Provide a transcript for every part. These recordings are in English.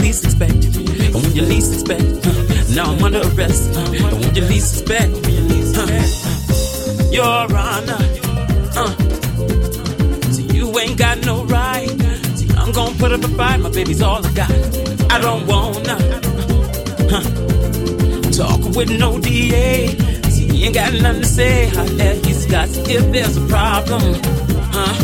least expect when you least expect, now I'm under arrest. When you least expect, Your Honor, uh, see, you ain't got no right. See, I'm gon' put up a fight. My baby's all I got. I don't wanna uh, talk with no DA. See, he ain't got nothing to say. Holla, he's got if there's a problem. Huh?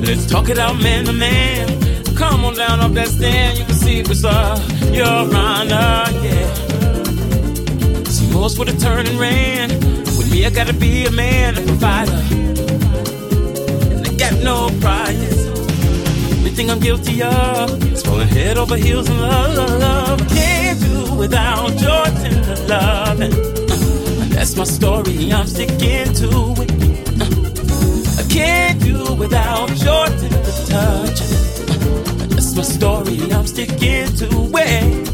Let's talk it out man to man. Come on down off that stand, you what's up. Your honor, yeah. See, most would have turned and ran. With me, I gotta be a man, a provider. And I got no prize. Everything I'm guilty of is falling head over heels in love. I can't do without your tender love. And, uh, that's my story, I'm sticking to it. I can't do without your tender touch. That's my story, I'm sticking to it.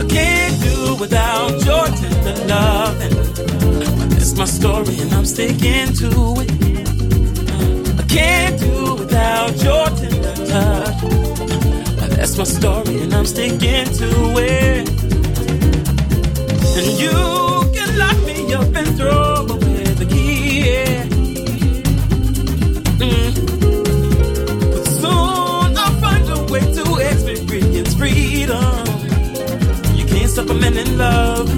I can't do without your tender love. That's my story, and I'm sticking to it. I can't do without your tender touch. That's my story, and I'm sticking to it. And you can lock me up and throw freedom. You can't stop a man in love.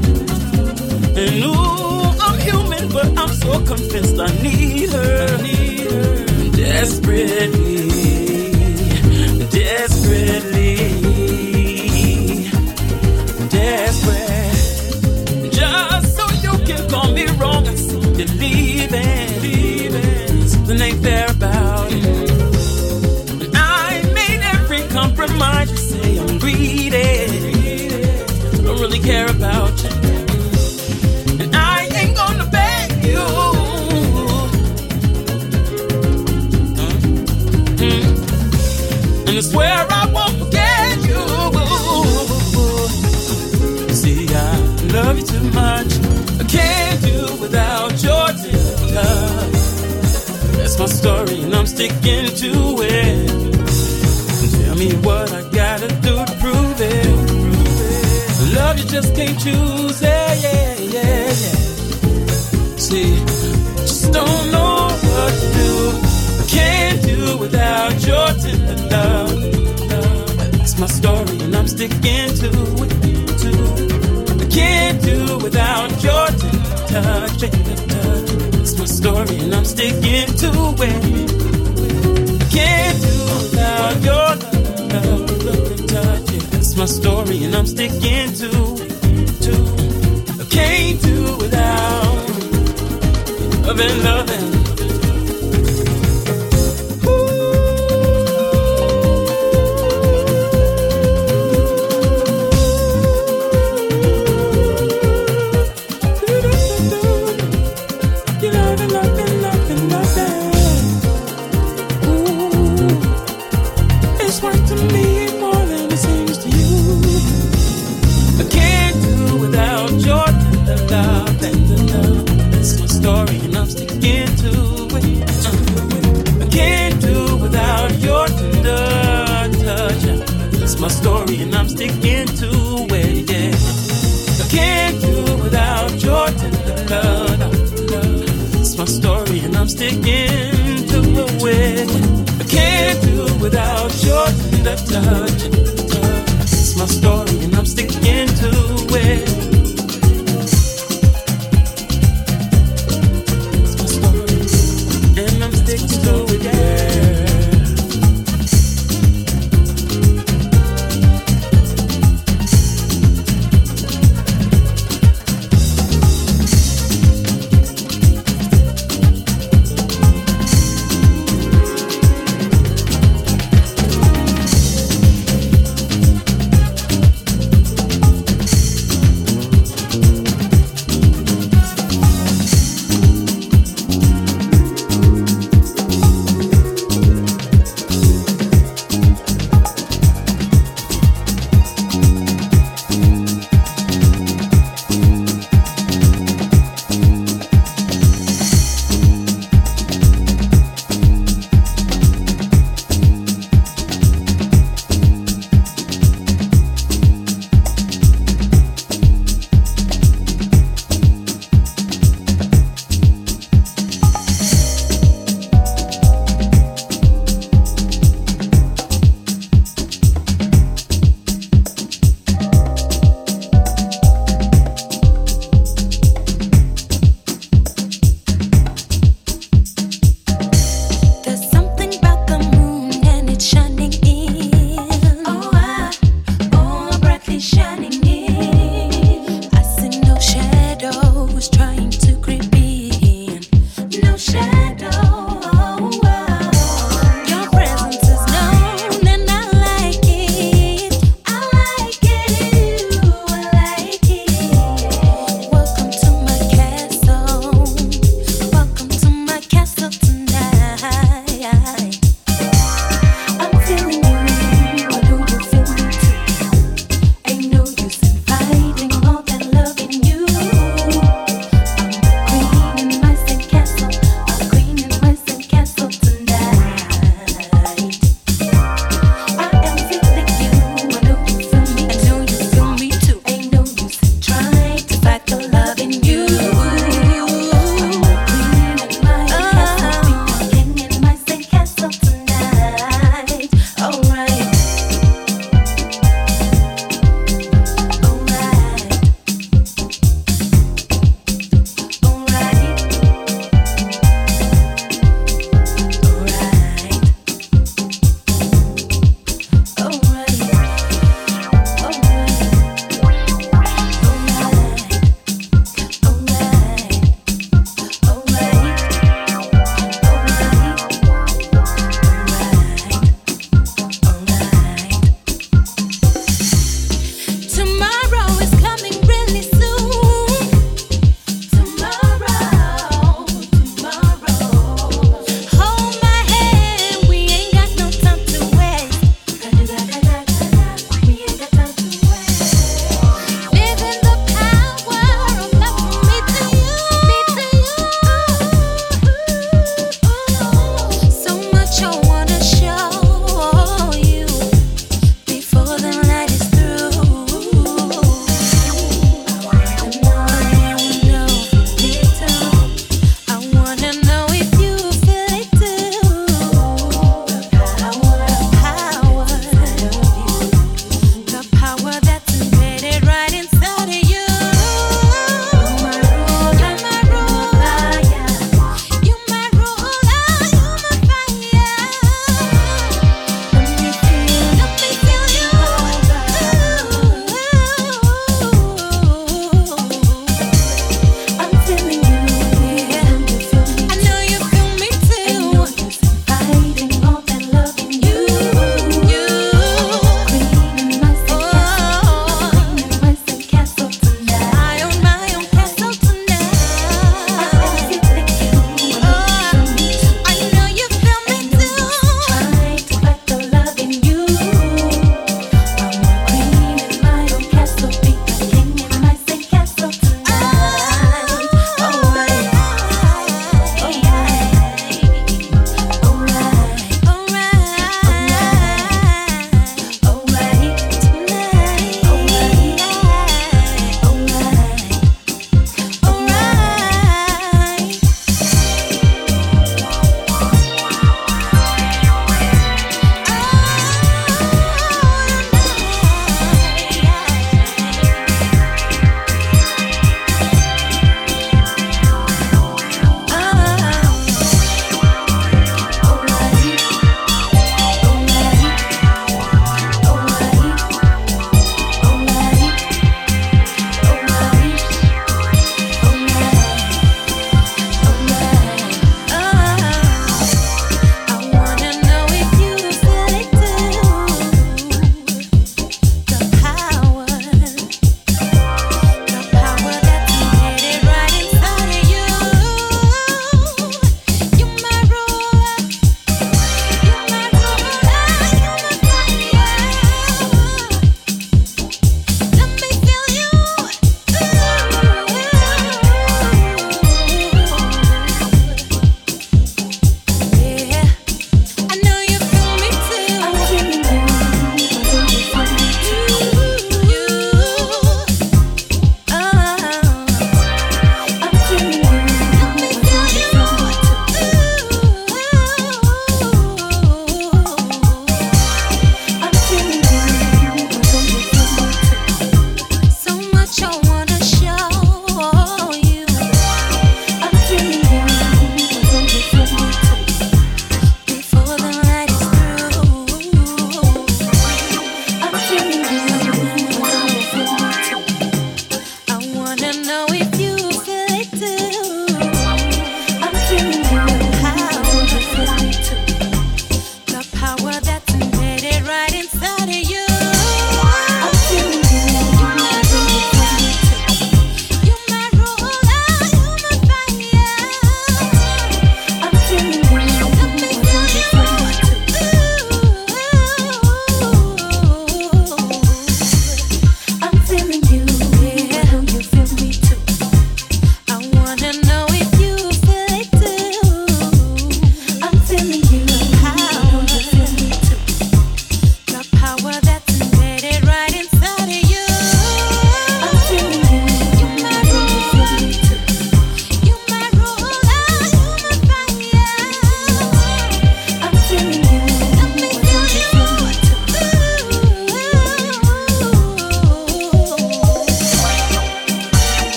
And ooh, I'm human, but I'm so convinced I need her. I need her. Desperately, desperately, desperate. Just so you can call me wrong and see you That's my story, and I'm sticking to it. Tell me what I gotta do to prove it. Love you just can't choose it. Yeah, yeah, yeah. See, just don't know what to do. Can't do without your tender love. That's my story, and I'm sticking to it. To it. I can't do without your tender touch. Story, and I'm sticking to it. Can't do without your love, love and touch. Yeah, it's my story, and I'm sticking to to. I can't do without loving, loving. And I'm sticking to it. Yeah. I can't do without your tender love. It's my story, and I'm sticking to it. I can't do without your tender touch.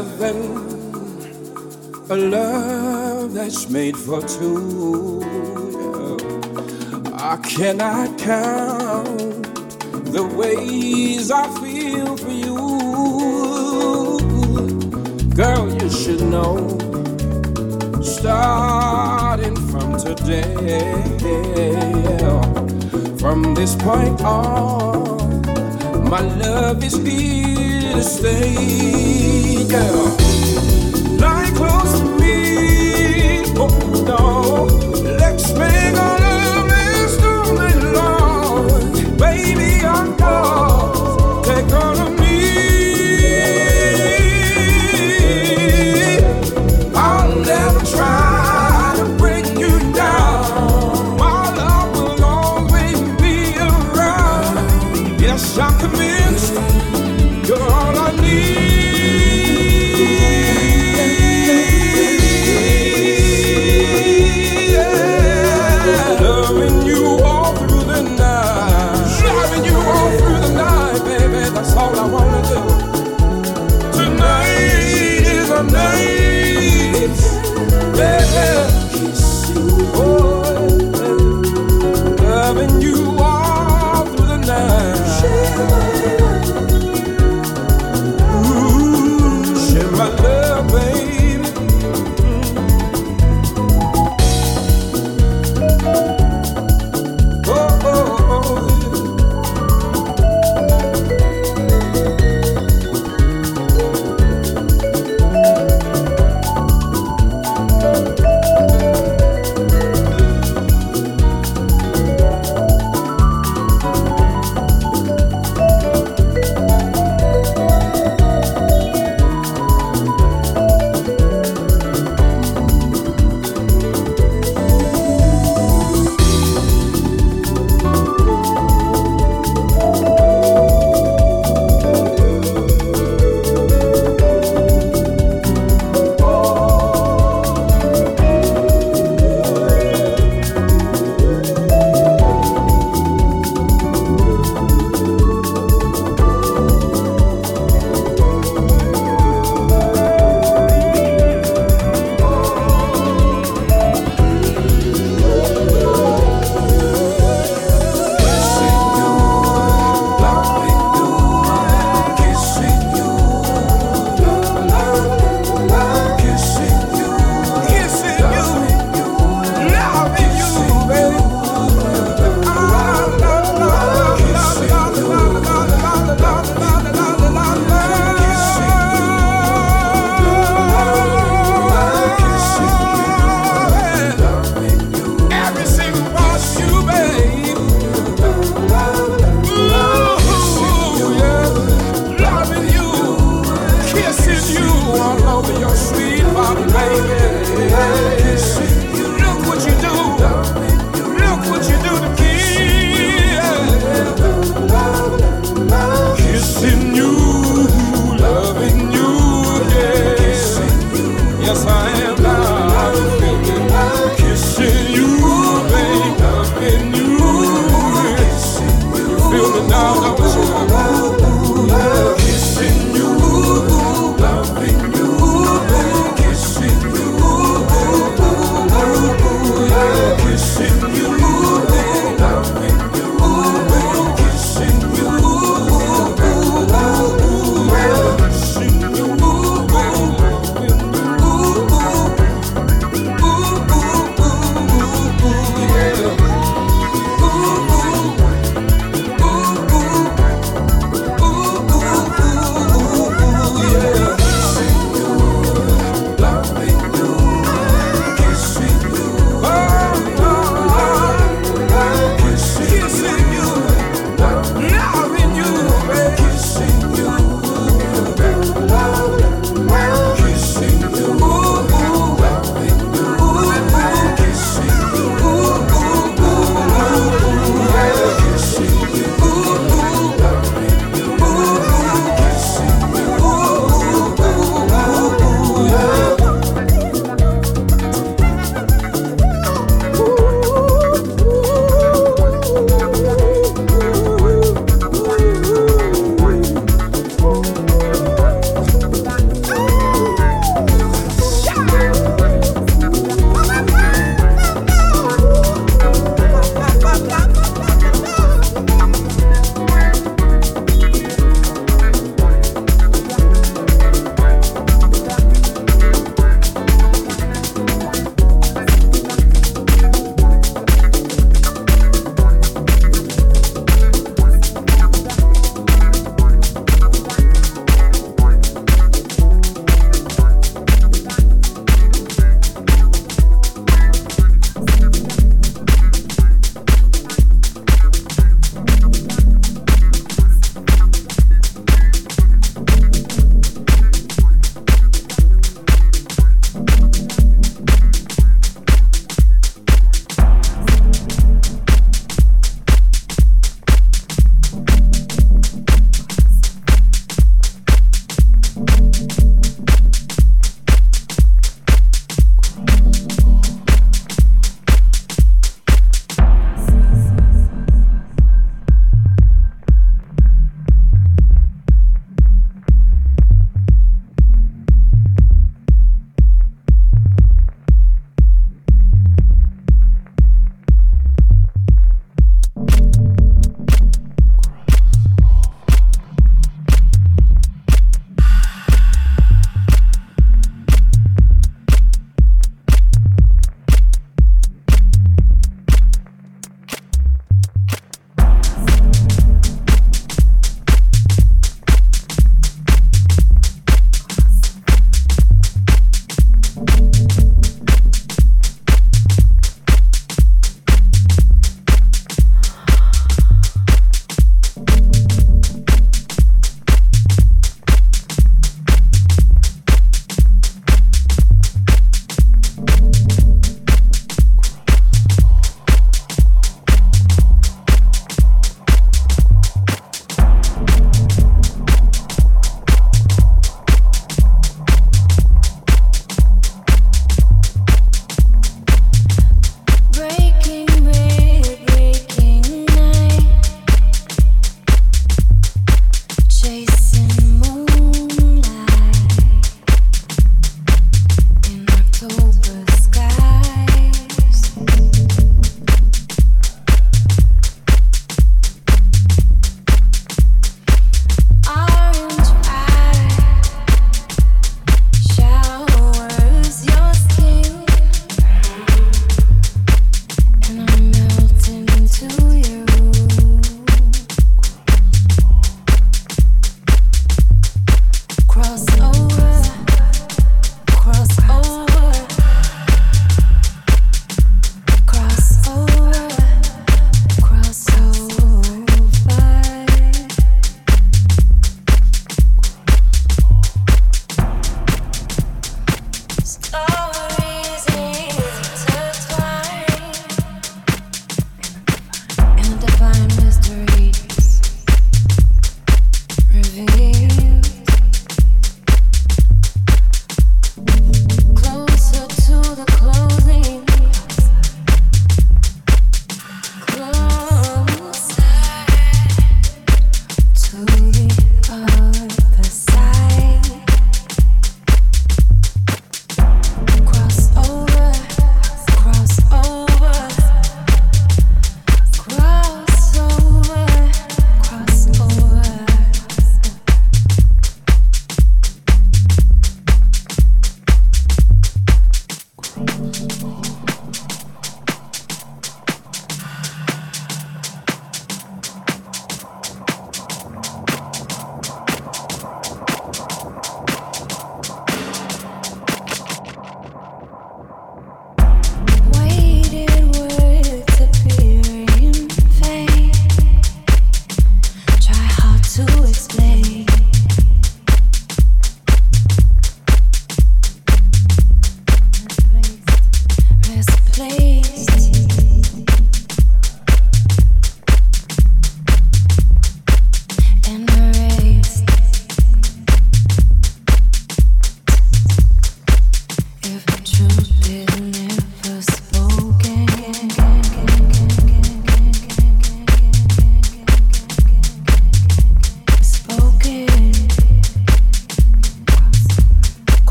loving, a love that's made for two. I cannot count the ways I feel for you. Girl, you should know, starting from today, from this point on, my love is here mistake. Yeah. Lie close to me, oh no. Let's make a